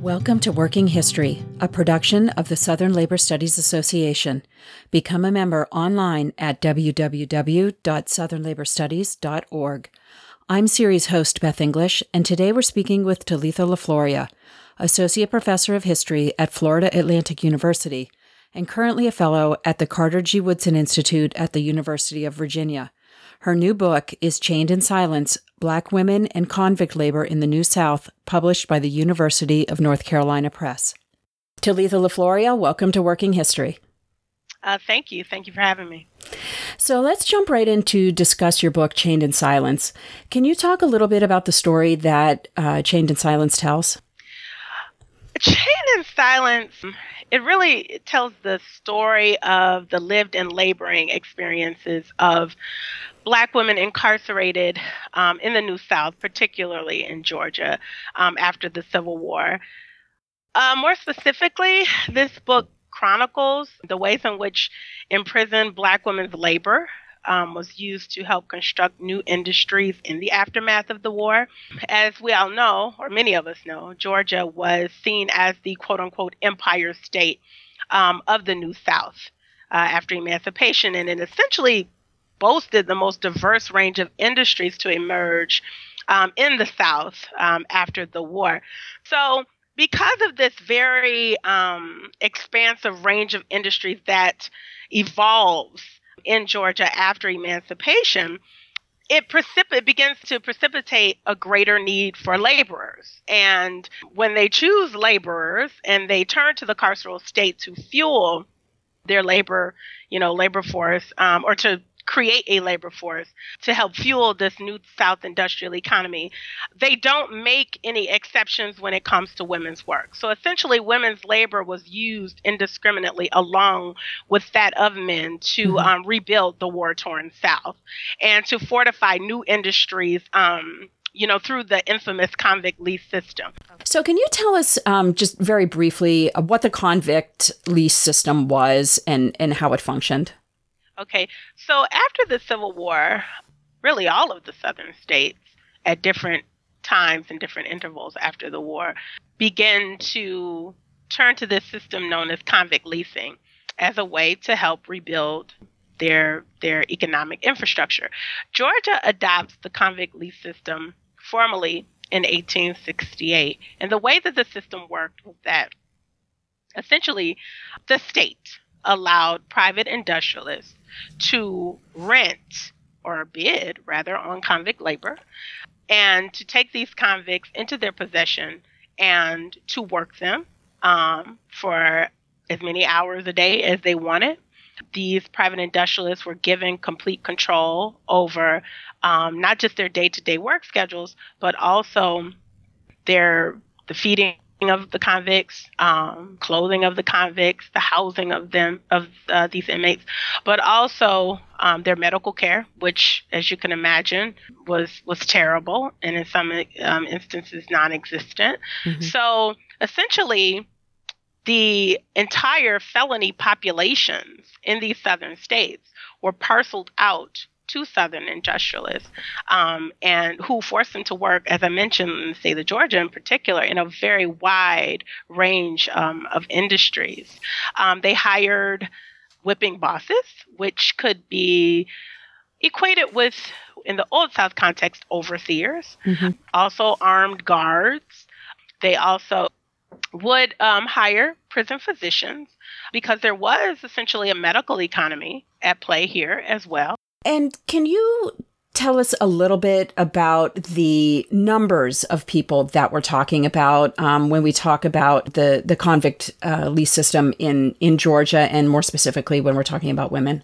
Welcome to Working History, a production of the Southern Labor Studies Association. Become a member online at www.southernlaborstudies.org. I'm series host Beth English, and today we're speaking with Talitha LeFlouria, Associate Professor of History at Florida Atlantic University and currently a fellow at the Carter G. Woodson Institute at the University of Virginia. Her new book is Chained in Silence Black Women and Convict Labor in the New South, published by the University of North Carolina Press. Talitha LeFlouria, welcome to Working History. Uh, thank you. Thank you for having me. So let's jump right in to discuss your book, Chained in Silence. Can you talk a little bit about the story that uh, Chained in Silence tells? Chained in Silence, it really tells the story of the lived and laboring experiences of black women incarcerated um, in the New South, particularly in Georgia, um, after the Civil War. Uh, more specifically, this book chronicles the ways in which imprisoned black women's labor um, was used to help construct new industries in the aftermath of the war. As we all know, or many of us know, Georgia was seen as the quote unquote empire state um, of the New South uh, after emancipation, and it essentially boasted the most diverse range of industries to emerge um, in the South um, after the war. So, because of this very um, expansive range of industries that evolves in Georgia after emancipation, it, precip- it begins to precipitate a greater need for laborers. And when they choose laborers and they turn to the carceral state to fuel their labor, you know, labor force, um, or to create a labor force to help fuel this new South industrial economy. They don't make any exceptions when it comes to women's work. So essentially, women's labor was used indiscriminately along with that of men to mm-hmm. um, rebuild the war torn South and to fortify new industries. Um, you know, through the infamous convict lease system. So, can you tell us um, just very briefly uh, what the convict lease system was and, and how it functioned? Okay, so after the Civil War, really all of the southern states at different times and different intervals after the war began to turn to this system known as convict leasing as a way to help rebuild their their economic infrastructure. Georgia adopts the convict lease system formally in 1868. And the way that the system worked was that essentially the state allowed private industrialists to rent or bid rather on convict labor and to take these convicts into their possession and to work them um, for as many hours a day as they wanted. These private industrialists were given complete control over um, not just their day-to-day work schedules, but also their the feeding of the convicts, um, clothing of the convicts, the housing of them of uh, these inmates, but also um, their medical care, which, as you can imagine, was was terrible and in some um, instances non-existent. Mm-hmm. So essentially, the entire felony populations in these southern states were parceled out to Southern industrialists, um, and who forced them to work, as I mentioned, in the state of Georgia in particular, in a very wide range um, of industries. Um, they hired whipping bosses, which could be equated with, in the Old South context, overseers, mm-hmm. also armed guards. They also would um, hire prison physicians because there was essentially a medical economy at play here as well. And can you tell us a little bit about the numbers of people that we're talking about um, when we talk about the the convict uh, lease system in in Georgia, and more specifically when we're talking about women?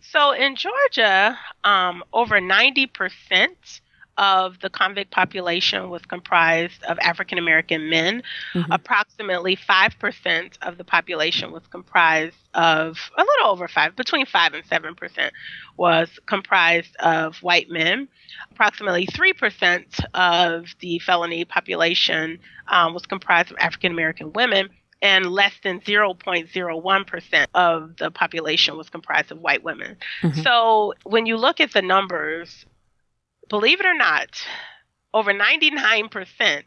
So in Georgia, um, over ninety percent of the convict population was comprised of African American men. Mm-hmm. Approximately 5% of the population was comprised of a little over 5, between 5 and 7% was comprised of white men. Approximately 3% of the felony population um, was comprised of African American women and less than 0.01% of the population was comprised of white women. Mm-hmm. So when you look at the numbers, believe it or not, over 99%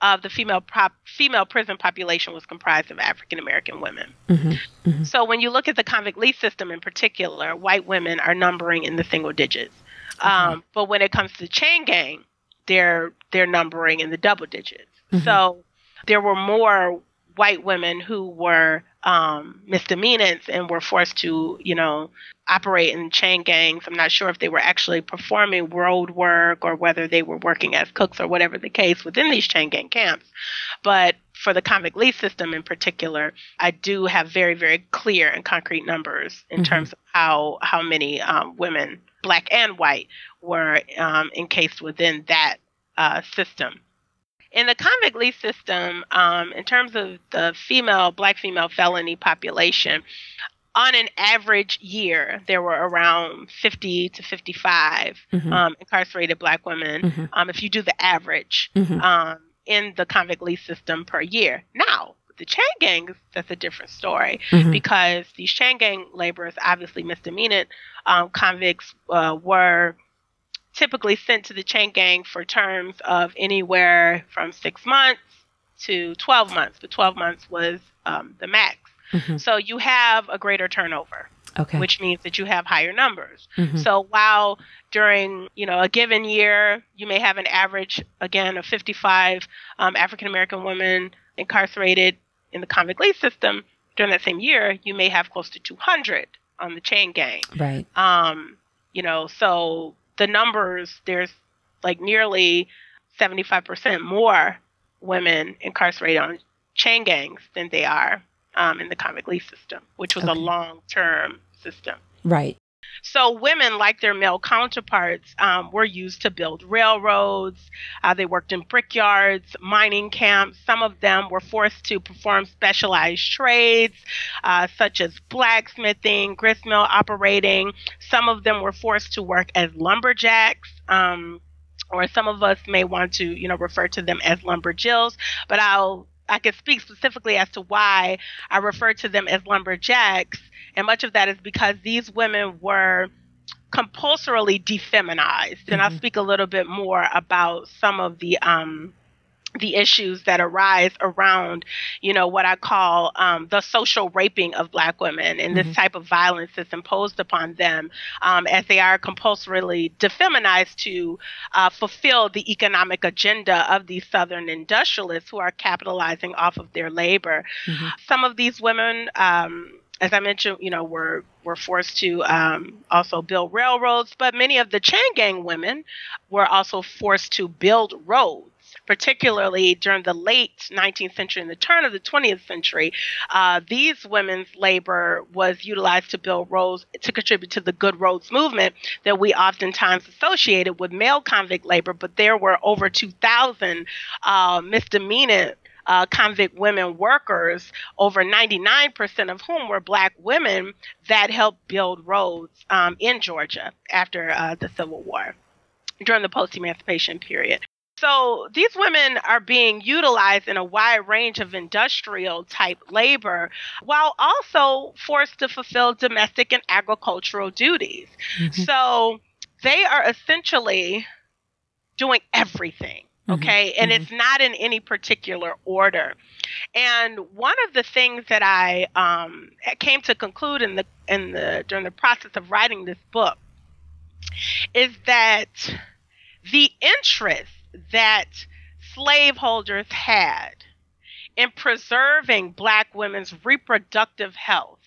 of the female prop, female prison population was comprised of African American women. Mm-hmm, mm-hmm. So when you look at the convict lease system in particular, white women are numbering in the single digits. Okay. Um, but when it comes to chain gang, they're they're numbering in the double digits. Mm-hmm. So there were more white women who were um, misdemeanants and were forced to, you know, operate in chain gangs. I'm not sure if they were actually performing road work or whether they were working as cooks or whatever the case within these chain gang camps. But for the convict lease system in particular, I do have very, very clear and concrete numbers in mm-hmm. terms of how how many um, women, black and white, were um, encased within that uh, system in the convict lease system, um, in terms of the female, black female felony population, on an average year, there were around 50 to 55 mm-hmm. um, incarcerated black women. Mm-hmm. Um, if you do the average mm-hmm. um, in the convict lease system per year. Now, the chain gangs, that's a different story mm-hmm. because these chain gang laborers, obviously misdemeanant um, convicts, uh, were typically sent to the chain gang for terms of anywhere from six months to 12 months, but 12 months was um, the max. Mm-hmm. So you have a greater turnover. Okay. Which means that you have higher numbers. Mm-hmm. So while during you know a given year you may have an average again of 55 um, African American women incarcerated in the convict lease system, during that same year you may have close to 200 on the chain gang. Right. Um, you know, so the numbers, there's like nearly 75% more women incarcerated on chain gangs than they are um, in the convict lease system, which was okay. a long term system. Right. So women, like their male counterparts, um, were used to build railroads. Uh, they worked in brickyards, mining camps. Some of them were forced to perform specialized trades, uh, such as blacksmithing, gristmill operating. Some of them were forced to work as lumberjacks. Um, or some of us may want to, you know, refer to them as lumberjills, but I'll I can speak specifically as to why I refer to them as lumberjacks and much of that is because these women were compulsorily defeminized. Mm-hmm. And I'll mm-hmm. speak a little bit more about some of the um, the issues that arise around, you know, what I call um, the social raping of Black women and mm-hmm. this type of violence that's imposed upon them um, as they are compulsorily defeminized to uh, fulfill the economic agenda of these Southern industrialists who are capitalizing off of their labor. Mm-hmm. Some of these women, um, as I mentioned, you know, were were forced to um, also build railroads, but many of the chain gang women were also forced to build roads. Particularly during the late 19th century and the turn of the 20th century, uh, these women's labor was utilized to build roads to contribute to the good roads movement that we oftentimes associated with male convict labor. But there were over 2,000 uh, misdemeanor uh, convict women workers, over 99% of whom were black women that helped build roads um, in Georgia after uh, the Civil War during the post emancipation period. So these women are being utilized in a wide range of industrial type labor while also forced to fulfill domestic and agricultural duties. Mm-hmm. So they are essentially doing everything Mm-hmm. okay mm-hmm. and mm-hmm. it's not in any particular order and one of the things that i um, came to conclude in the in the during the process of writing this book is that the interest that slaveholders had in preserving black women's reproductive health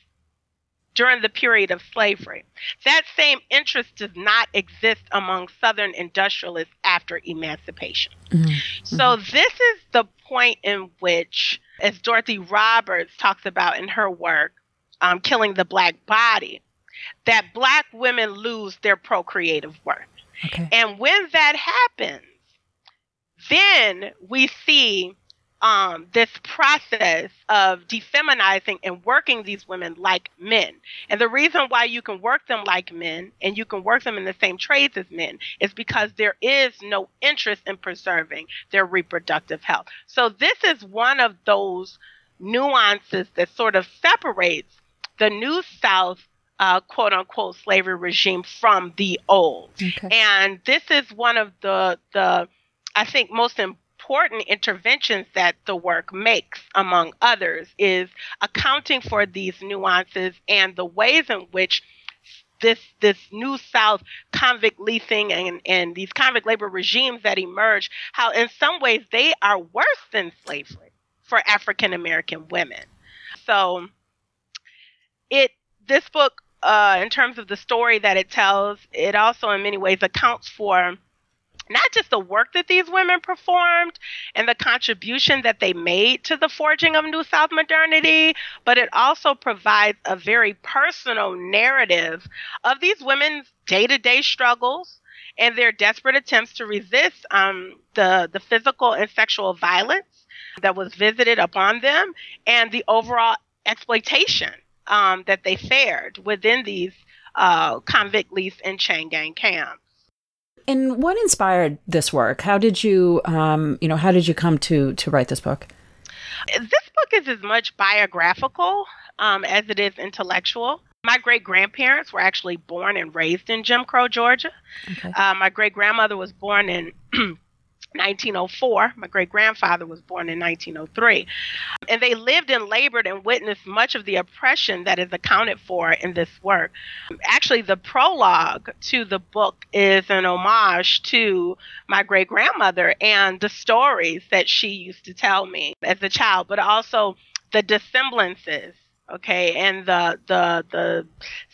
during the period of slavery. That same interest does not exist among Southern industrialists after emancipation. Mm-hmm. So, mm-hmm. this is the point in which, as Dorothy Roberts talks about in her work, um, Killing the Black Body, that black women lose their procreative worth. Okay. And when that happens, then we see um, this process of defeminizing and working these women like men. And the reason why you can work them like men and you can work them in the same trades as men is because there is no interest in preserving their reproductive health. So, this is one of those nuances that sort of separates the New South. Uh, quote unquote slavery regime from the old, okay. and this is one of the the I think, most important interventions that the work makes, among others, is accounting for these nuances and the ways in which this this new South convict leasing and, and these convict labor regimes that emerge, how in some ways they are worse than slavery for African American women. So it this book, uh, in terms of the story that it tells, it also in many ways accounts for not just the work that these women performed and the contribution that they made to the forging of New South modernity, but it also provides a very personal narrative of these women's day to day struggles and their desperate attempts to resist um, the, the physical and sexual violence that was visited upon them and the overall exploitation um, that they fared within these uh, convict lease and chain gang camps. And what inspired this work? How did you, um, you know, how did you come to to write this book? This book is as much biographical um, as it is intellectual. My great grandparents were actually born and raised in Jim Crow, Georgia. Okay. Uh, my great grandmother was born in 1904. My great grandfather was born in 1903. And they lived and labored and witnessed much of the oppression that is accounted for in this work. Actually, the prologue to the book is an homage to my great grandmother and the stories that she used to tell me as a child, but also the dissemblances okay and the the the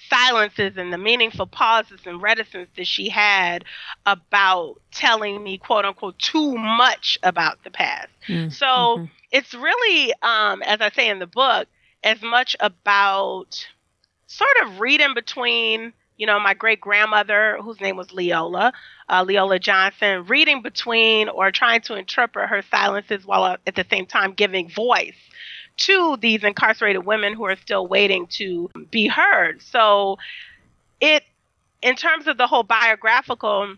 silences and the meaningful pauses and reticence that she had about telling me quote unquote too much about the past mm-hmm. so mm-hmm. it's really um as i say in the book as much about sort of reading between you know my great grandmother whose name was leola uh, leola johnson reading between or trying to interpret her silences while at the same time giving voice to these incarcerated women who are still waiting to be heard. So it in terms of the whole biographical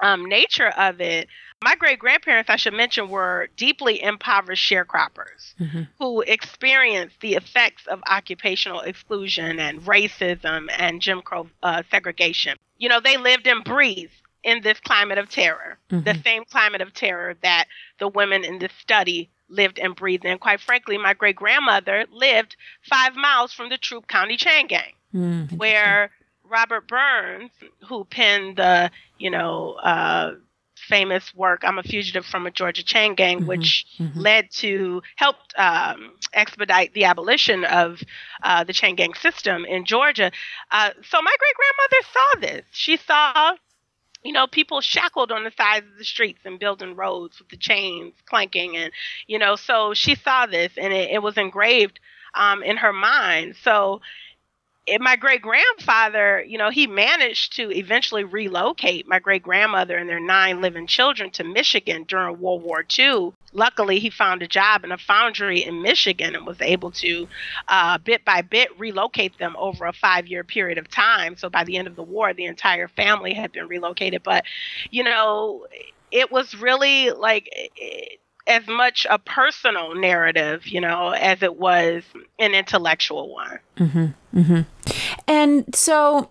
um, nature of it, my great grandparents, I should mention, were deeply impoverished sharecroppers mm-hmm. who experienced the effects of occupational exclusion and racism and Jim Crow uh, segregation. You know, they lived and breathed in this climate of terror, mm-hmm. the same climate of terror that the women in this study lived and breathed in. Quite frankly, my great grandmother lived five miles from the Troup County chain gang, mm, where Robert Burns, who penned the, you know, uh, famous work "I'm a Fugitive from a Georgia Chain Gang," mm-hmm, which mm-hmm. led to helped um, expedite the abolition of uh, the chain gang system in Georgia. Uh, so my great grandmother saw this. She saw you know, people shackled on the sides of the streets and building roads with the chains clanking. And, you know, so she saw this and it, it was engraved um, in her mind. So my great grandfather, you know, he managed to eventually relocate my great grandmother and their nine living children to Michigan during World War II. Luckily, he found a job in a foundry in Michigan and was able to, uh, bit by bit, relocate them over a five year period of time. So by the end of the war, the entire family had been relocated. But, you know, it was really like. It, as much a personal narrative, you know, as it was an intellectual one. Mm-hmm, mm-hmm. And so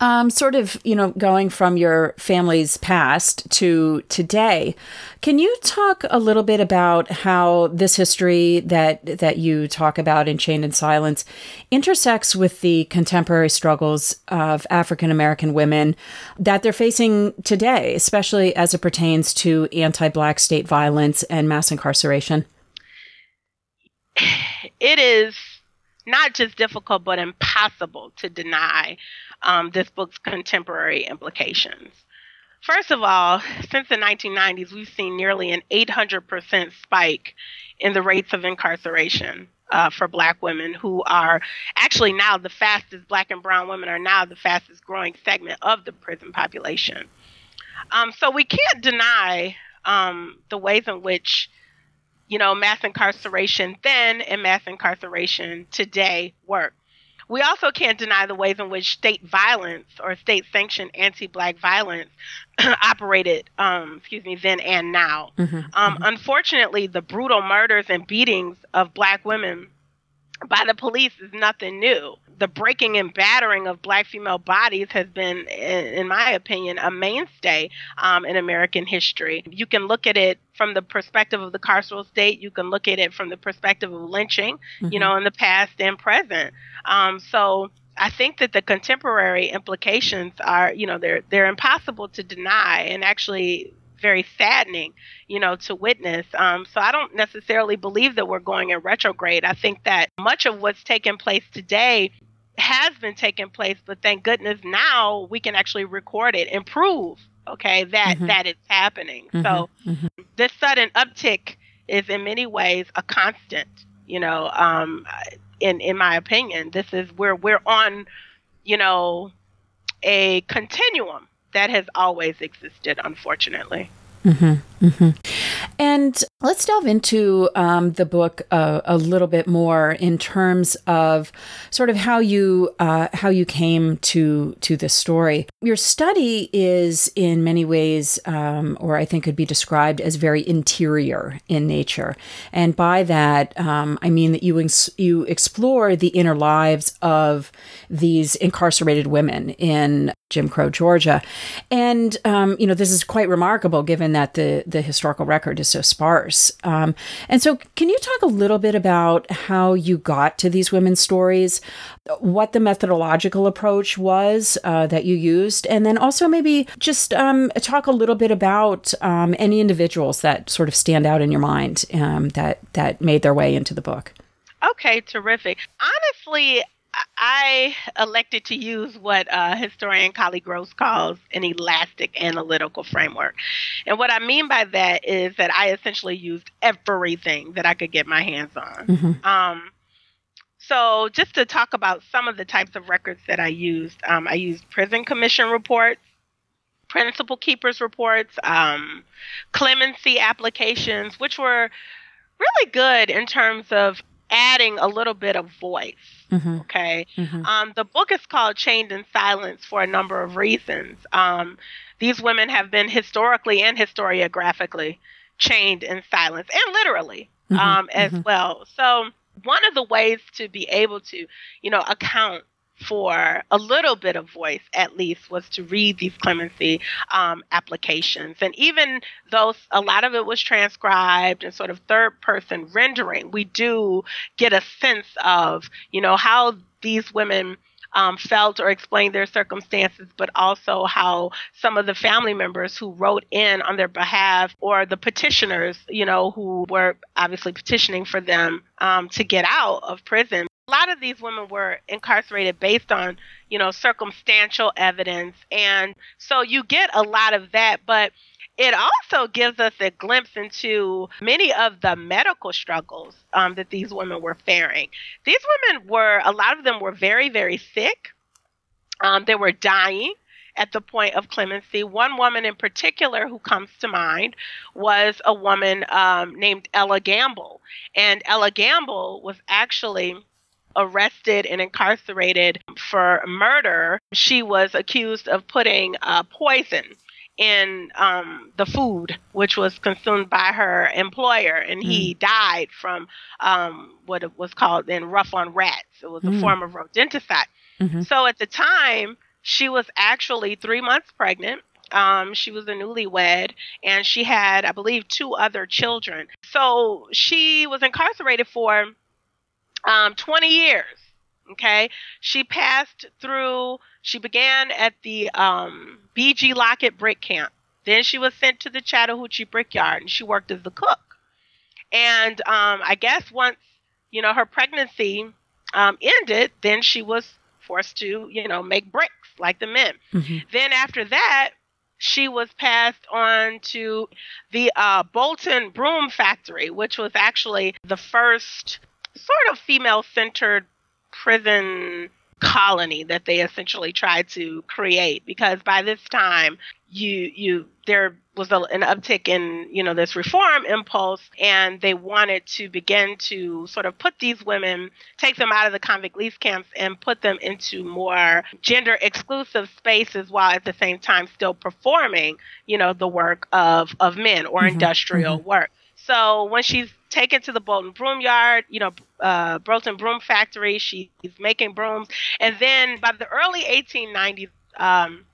um, sort of, you know, going from your family's past to today, can you talk a little bit about how this history that that you talk about in Chained in Silence intersects with the contemporary struggles of African American women that they're facing today, especially as it pertains to anti-black state violence and mass incarceration? It is not just difficult but impossible to deny um, this book's contemporary implications. First of all, since the 1990s, we've seen nearly an 800% spike in the rates of incarceration uh, for black women who are actually now the fastest, black and brown women are now the fastest growing segment of the prison population. Um, so we can't deny um, the ways in which, you know, mass incarceration then and mass incarceration today work. We also can't deny the ways in which state violence or state sanctioned anti black violence operated, um, excuse me, then and now. Mm-hmm, um, mm-hmm. Unfortunately, the brutal murders and beatings of black women by the police is nothing new. The breaking and battering of black female bodies has been, in my opinion, a mainstay um, in American history. You can look at it from the perspective of the carceral state. You can look at it from the perspective of lynching, mm-hmm. you know, in the past and present. Um, so I think that the contemporary implications are, you know, they're they're impossible to deny, and actually very saddening, you know, to witness. Um, so I don't necessarily believe that we're going in retrograde. I think that much of what's taken place today has been taking place, but thank goodness now we can actually record it and prove, okay, that mm-hmm. that it's happening. Mm-hmm. So mm-hmm. this sudden uptick is in many ways a constant. You know, um, in in my opinion, this is where we're on, you know, a continuum that has always existed, unfortunately. Mm-hmm, mm-hmm. And let's delve into um, the book uh, a little bit more in terms of sort of how you uh, how you came to to this story. Your study is in many ways, um, or I think could be described as very interior in nature, and by that um, I mean that you you explore the inner lives of these incarcerated women in Jim Crow, Georgia, and um, you know this is quite remarkable given that the the historical record is so sparse. Um, and so, can you talk a little bit about how you got to these women's stories, what the methodological approach was uh, that you used, and then also maybe just um, talk a little bit about um, any individuals that sort of stand out in your mind um, that that made their way into the book. Okay, terrific. Honestly, I elected to use what uh, historian Kali Gross calls an elastic analytical framework. And what I mean by that is that I essentially used everything that I could get my hands on. Mm-hmm. Um, so, just to talk about some of the types of records that I used, um, I used prison commission reports, principal keepers reports, um, clemency applications, which were really good in terms of adding a little bit of voice. Mm-hmm. Okay. Mm-hmm. Um, the book is called Chained in Silence for a number of reasons. Um, these women have been historically and historiographically chained in silence and literally mm-hmm. um, as mm-hmm. well. So, one of the ways to be able to, you know, account for a little bit of voice at least was to read these clemency um, applications. And even though a lot of it was transcribed and sort of third person rendering we do get a sense of you know how these women um, felt or explained their circumstances, but also how some of the family members who wrote in on their behalf or the petitioners, you know, who were obviously petitioning for them um, to get out of prison a lot of these women were incarcerated based on, you know, circumstantial evidence. And so you get a lot of that, but it also gives us a glimpse into many of the medical struggles um, that these women were faring. These women were, a lot of them were very, very sick. Um, they were dying at the point of clemency. One woman in particular who comes to mind was a woman um, named Ella Gamble. And Ella Gamble was actually arrested and incarcerated for murder. She was accused of putting uh, poison in um, the food, which was consumed by her employer, and mm. he died from um, what it was called then rough on rats. It was mm. a form of rodenticide. Mm-hmm. So at the time, she was actually three months pregnant. Um, she was a newlywed and she had, I believe, two other children. So she was incarcerated for um, 20 years. Okay. She passed through, she began at the um, BG Lockett Brick Camp. Then she was sent to the Chattahoochee Brickyard and she worked as the cook. And um, I guess once, you know, her pregnancy um, ended, then she was forced to, you know, make bricks like the men. Mm-hmm. Then after that, she was passed on to the uh, Bolton Broom Factory, which was actually the first sort of female centered prison colony that they essentially tried to create because by this time you you there was a, an uptick in you know this reform impulse and they wanted to begin to sort of put these women take them out of the convict lease camps and put them into more gender exclusive spaces while at the same time still performing you know the work of of men or mm-hmm, industrial mm-hmm. work so when she's taken to the Bolton Broom Yard, you know, uh, Bolton Broom Factory. She's making brooms. And then by the early 1890s, um,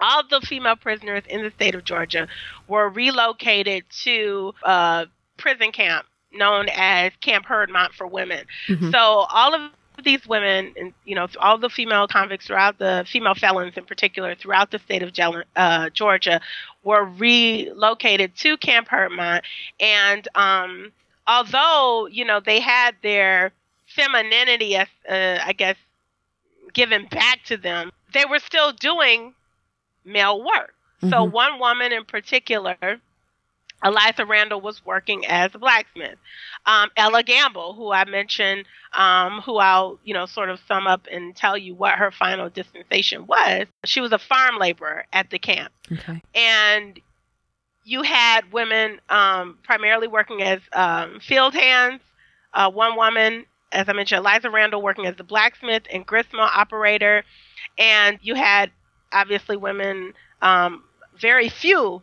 all the female prisoners in the state of Georgia were relocated to a prison camp known as Camp Heardmont for women. Mm-hmm. So all of these women, and you know, all the female convicts throughout the female felons in particular throughout the state of uh, Georgia, were relocated to Camp Heardmont, and um, although you know they had their femininity, uh, I guess, given back to them, they were still doing male work. Mm-hmm. So one woman in particular Eliza Randall was working as a blacksmith. Um, Ella Gamble, who I mentioned, um, who I'll you know sort of sum up and tell you what her final dispensation was. She was a farm laborer at the camp, okay. and you had women um, primarily working as um, field hands. Uh, one woman, as I mentioned, Eliza Randall, working as the blacksmith and gristmill operator, and you had obviously women. Um, very few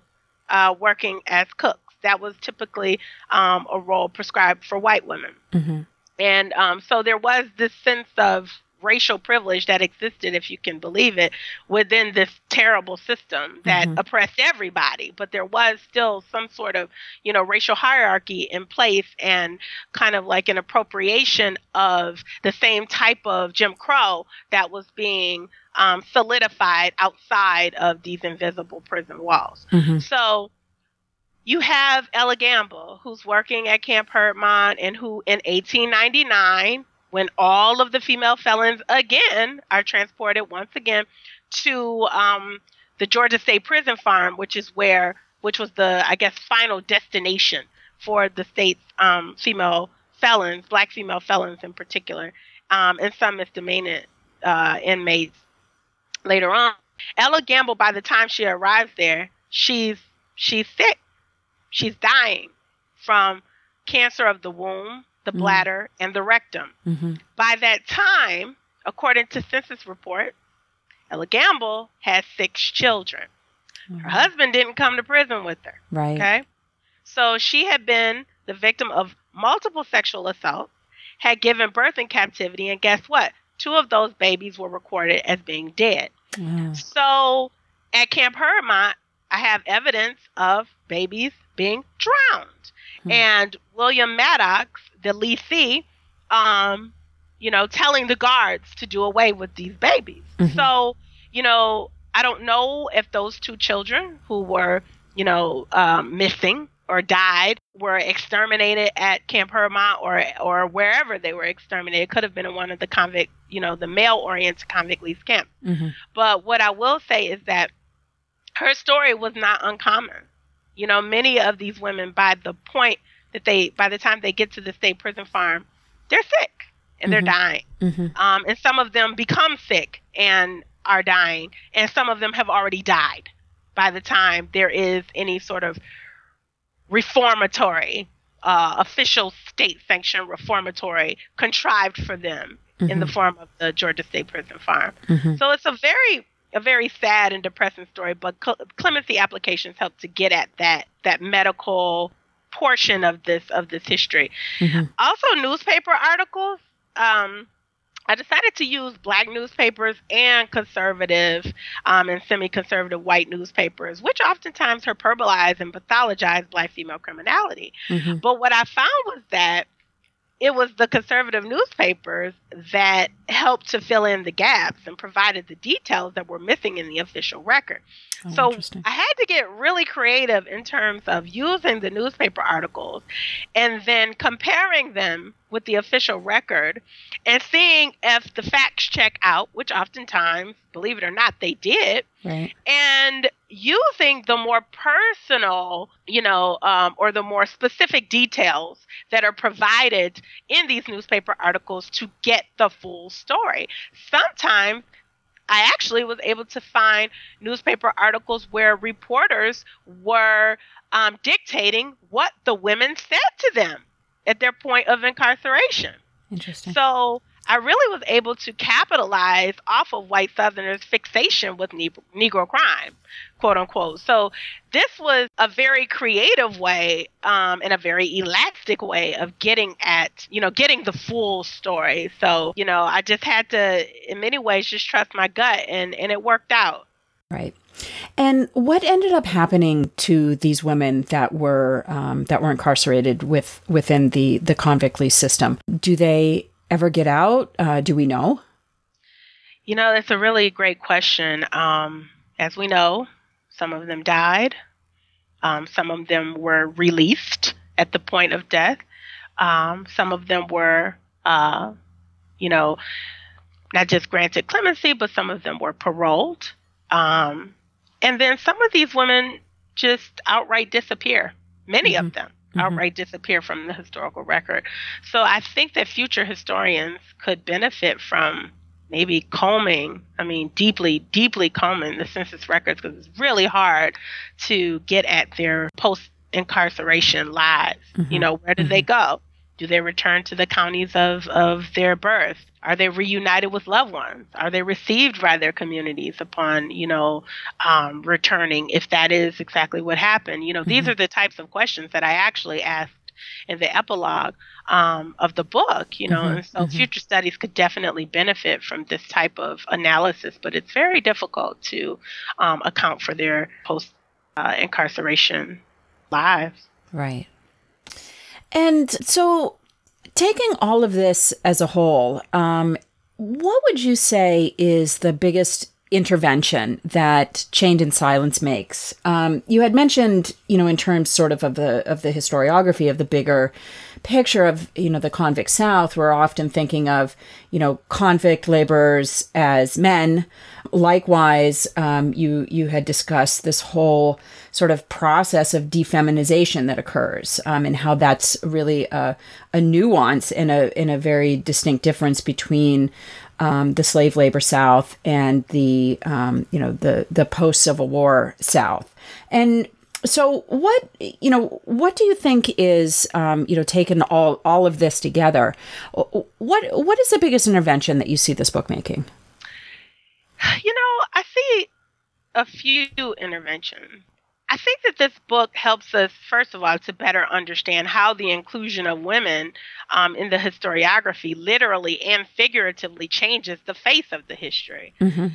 uh, working as cooks. That was typically um, a role prescribed for white women. Mm-hmm. And um, so there was this sense of racial privilege that existed, if you can believe it, within this terrible system that mm-hmm. oppressed everybody. But there was still some sort of, you know, racial hierarchy in place and kind of like an appropriation of the same type of Jim Crow that was being um, solidified outside of these invisible prison walls. Mm-hmm. So you have Ella Gamble, who's working at Camp Heardmont and who in 1899 when all of the female felons again are transported once again to um, the Georgia State Prison Farm, which is where, which was the, I guess, final destination for the state's um, female felons, black female felons in particular, um, and some misdemeanor uh, inmates later on. Ella Gamble, by the time she arrives there, she's she's sick. She's dying from cancer of the womb, the mm-hmm. bladder, and the rectum. Mm-hmm. By that time, according to census report, Ella Gamble has six children. Mm-hmm. Her husband didn't come to prison with her. Right. Okay. So she had been the victim of multiple sexual assaults, had given birth in captivity, and guess what? Two of those babies were recorded as being dead. So at Camp Heardmont, I have evidence of babies being drowned. Hmm. And William Maddox, the lessee, um, you know, telling the guards to do away with these babies. Mm-hmm. So, you know, I don't know if those two children who were, you know, um, missing or died were exterminated at Camp Heardmont or or wherever they were exterminated. It could have been in one of the convict, you know, the male-oriented convict lease camps. Mm-hmm. But what I will say is that her story was not uncommon. You know, many of these women, by the point that they, by the time they get to the state prison farm, they're sick and they're mm-hmm. dying. Mm-hmm. Um, and some of them become sick and are dying, and some of them have already died by the time there is any sort of reformatory, uh, official state sanctioned reformatory contrived for them mm-hmm. in the mm-hmm. form of the Georgia State Prison Farm. Mm-hmm. So it's a very a very sad and depressing story, but clemency applications help to get at that that medical portion of this of this history. Mm-hmm. Also, newspaper articles. Um, I decided to use black newspapers and conservative um, and semi-conservative white newspapers, which oftentimes hyperbolize and pathologize black female criminality. Mm-hmm. But what I found was that it was the conservative newspapers that helped to fill in the gaps and provided the details that were missing in the official record. Oh, so I had to get really creative in terms of using the newspaper articles and then comparing them with the official record and seeing if the facts check out, which oftentimes, believe it or not, they did. Right. And using the more personal, you know, um, or the more specific details that are provided in these newspaper articles to get the full story. Sometimes I actually was able to find newspaper articles where reporters were um, dictating what the women said to them at their point of incarceration. Interesting. So I really was able to capitalize off of white Southerners' fixation with Negro crime, quote unquote. So this was a very creative way um, and a very elastic way of getting at, you know, getting the full story. So, you know, I just had to, in many ways, just trust my gut and, and it worked out. Right. And what ended up happening to these women that were um, that were incarcerated with within the the convict lease system? Do they ever get out? Uh, do we know? You know, that's a really great question. Um, as we know, some of them died. Um, some of them were released at the point of death. Um, some of them were, uh, you know, not just granted clemency, but some of them were paroled. Um, and then some of these women just outright disappear, many mm-hmm. of them mm-hmm. outright disappear from the historical record. So I think that future historians could benefit from maybe combing, I mean, deeply, deeply combing the census records because it's really hard to get at their post incarceration lives. Mm-hmm. You know, where did they mm-hmm. go? Do they return to the counties of, of their birth? Are they reunited with loved ones? Are they received by their communities upon, you know, um, returning, if that is exactly what happened? You know, mm-hmm. these are the types of questions that I actually asked in the epilogue um, of the book, you know, mm-hmm, and so mm-hmm. future studies could definitely benefit from this type of analysis, but it's very difficult to um, account for their post uh, incarceration lives. Right. And so, taking all of this as a whole, um, what would you say is the biggest intervention that Chained in Silence makes? Um, you had mentioned, you know, in terms sort of of the of the historiography of the bigger picture of you know the convict South, we're often thinking of you know convict laborers as men. Likewise, um, you you had discussed this whole sort of process of defeminization that occurs, um, and how that's really a, a nuance and a in a very distinct difference between um, the slave labor South and the um, you know the the post Civil War South. And so, what you know, what do you think is um, you know taking all all of this together? What what is the biggest intervention that you see this book making? You know, I see a few interventions. I think that this book helps us, first of all, to better understand how the inclusion of women um, in the historiography literally and figuratively changes the face of the history. Mm-hmm.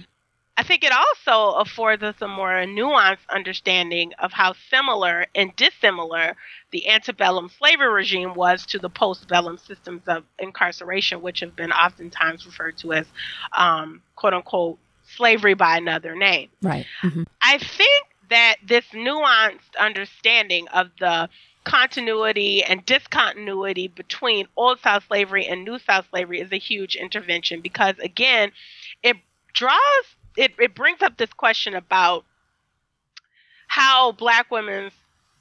I think it also affords us a more nuanced understanding of how similar and dissimilar the antebellum slavery regime was to the postbellum systems of incarceration, which have been oftentimes referred to as um, quote unquote slavery by another name. Right. Mm-hmm. I think that this nuanced understanding of the continuity and discontinuity between old South slavery and new South slavery is a huge intervention because again, it draws it, it brings up this question about how black women's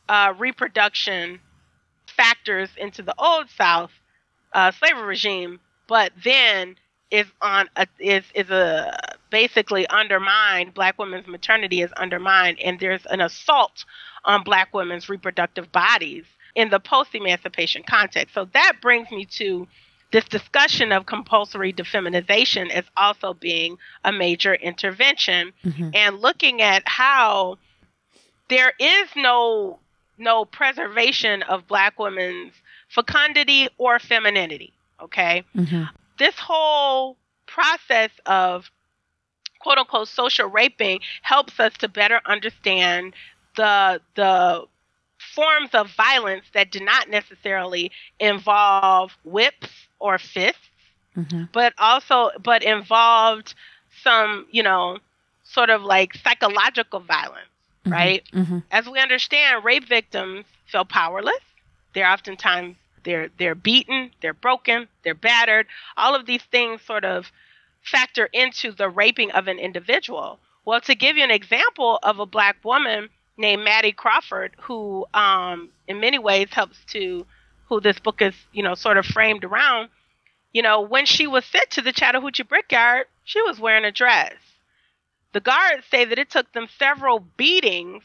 uh, reproduction factors into the old South uh, slavery regime, but then is on a, is is a basically undermined. Black women's maternity is undermined, and there's an assault on Black women's reproductive bodies in the post-emancipation context. So that brings me to this discussion of compulsory defeminization is also being a major intervention, mm-hmm. and looking at how there is no no preservation of Black women's fecundity or femininity. Okay. Mm-hmm this whole process of quote unquote social raping helps us to better understand the the forms of violence that do not necessarily involve whips or fists mm-hmm. but also but involved some you know sort of like psychological violence mm-hmm. right mm-hmm. as we understand rape victims feel powerless they're oftentimes they're they're beaten, they're broken, they're battered. All of these things sort of factor into the raping of an individual. Well, to give you an example of a black woman named Mattie Crawford, who um, in many ways helps to who this book is, you know, sort of framed around. You know, when she was sent to the Chattahoochee Brickyard, she was wearing a dress. The guards say that it took them several beatings,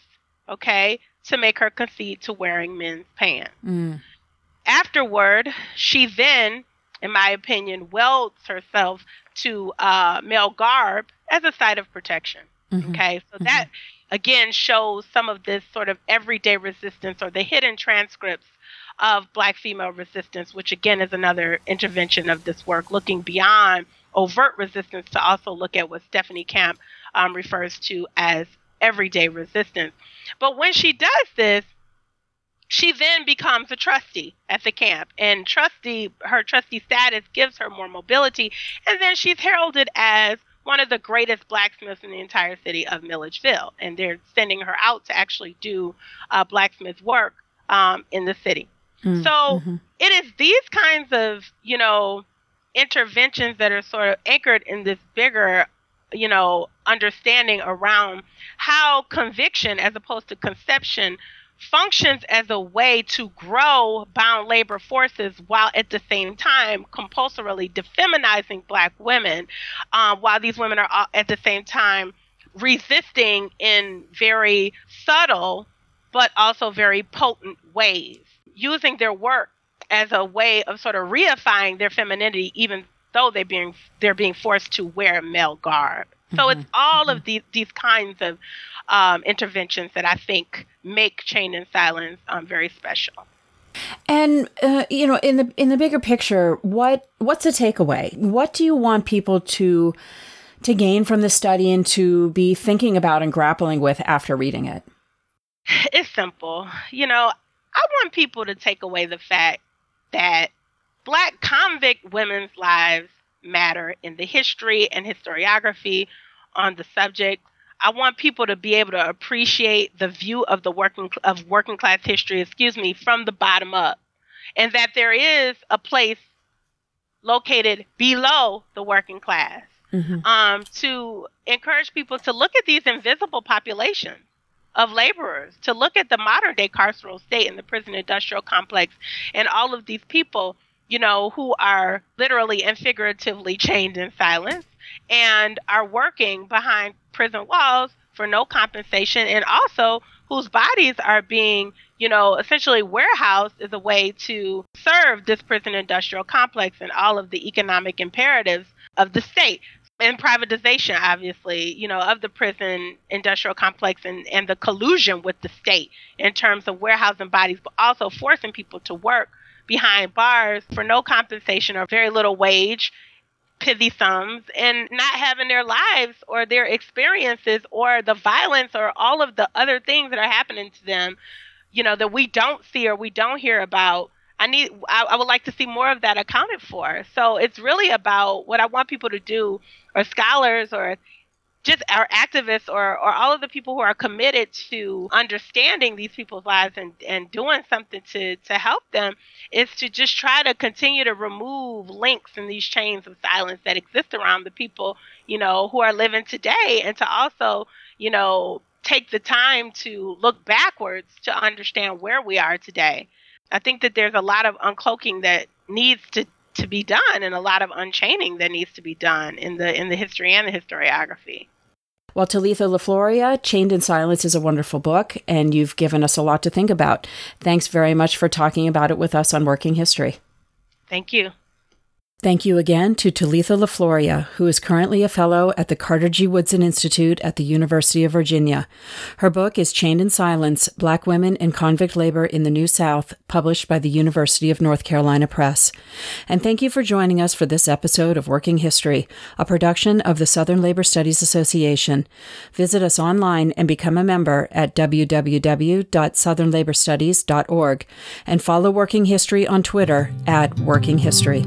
okay, to make her concede to wearing men's pants. Mm. Afterward, she then in my opinion, welds herself to uh, male garb as a site of protection. Mm-hmm. Okay, so mm-hmm. that again shows some of this sort of everyday resistance or the hidden transcripts of black female resistance, which again is another intervention of this work, looking beyond overt resistance to also look at what Stephanie Camp um, refers to as everyday resistance. But when she does this, she then becomes a trustee at the camp and trustee her trustee status gives her more mobility and then she's heralded as one of the greatest blacksmiths in the entire city of Milledgeville, and they're sending her out to actually do uh, blacksmith work um, in the city. Mm, so mm-hmm. it is these kinds of you know interventions that are sort of anchored in this bigger you know understanding around how conviction as opposed to conception functions as a way to grow bound labor forces while at the same time compulsorily defeminizing black women, uh, while these women are at the same time resisting in very subtle but also very potent ways, using their work as a way of sort of reifying their femininity, even though they're being they're being forced to wear male garb. So mm-hmm. it's all mm-hmm. of these these kinds of um, interventions that I think make Chained in Silence um, very special. And uh, you know, in the in the bigger picture, what what's the takeaway? What do you want people to to gain from the study and to be thinking about and grappling with after reading it? It's simple. You know, I want people to take away the fact that black convict women's lives matter in the history and historiography on the subject. I want people to be able to appreciate the view of the working of working class history, excuse me, from the bottom up, and that there is a place located below the working class mm-hmm. um, to encourage people to look at these invisible populations of laborers, to look at the modern day carceral state and the prison industrial complex, and all of these people, you know, who are literally and figuratively chained in silence and are working behind prison walls for no compensation and also whose bodies are being, you know, essentially warehoused as a way to serve this prison industrial complex and all of the economic imperatives of the state. And privatization, obviously, you know, of the prison industrial complex and, and the collusion with the state in terms of warehousing bodies, but also forcing people to work behind bars for no compensation or very little wage pithy sums and not having their lives or their experiences or the violence or all of the other things that are happening to them, you know, that we don't see or we don't hear about. I need I, I would like to see more of that accounted for. So it's really about what I want people to do or scholars or just our activists or, or all of the people who are committed to understanding these people's lives and, and doing something to, to help them is to just try to continue to remove links in these chains of silence that exist around the people, you know, who are living today and to also, you know, take the time to look backwards to understand where we are today. I think that there's a lot of uncloaking that needs to to be done and a lot of unchaining that needs to be done in the in the history and the historiography. Well, Talitha LeFlouria, Chained in Silence is a wonderful book, and you've given us a lot to think about. Thanks very much for talking about it with us on Working History. Thank you. Thank you again to Talitha LeFlouria, who is currently a fellow at the Carter G. Woodson Institute at the University of Virginia. Her book is Chained in Silence Black Women and Convict Labor in the New South, published by the University of North Carolina Press. And thank you for joining us for this episode of Working History, a production of the Southern Labor Studies Association. Visit us online and become a member at www.southernlaborstudies.org and follow Working History on Twitter at Working History.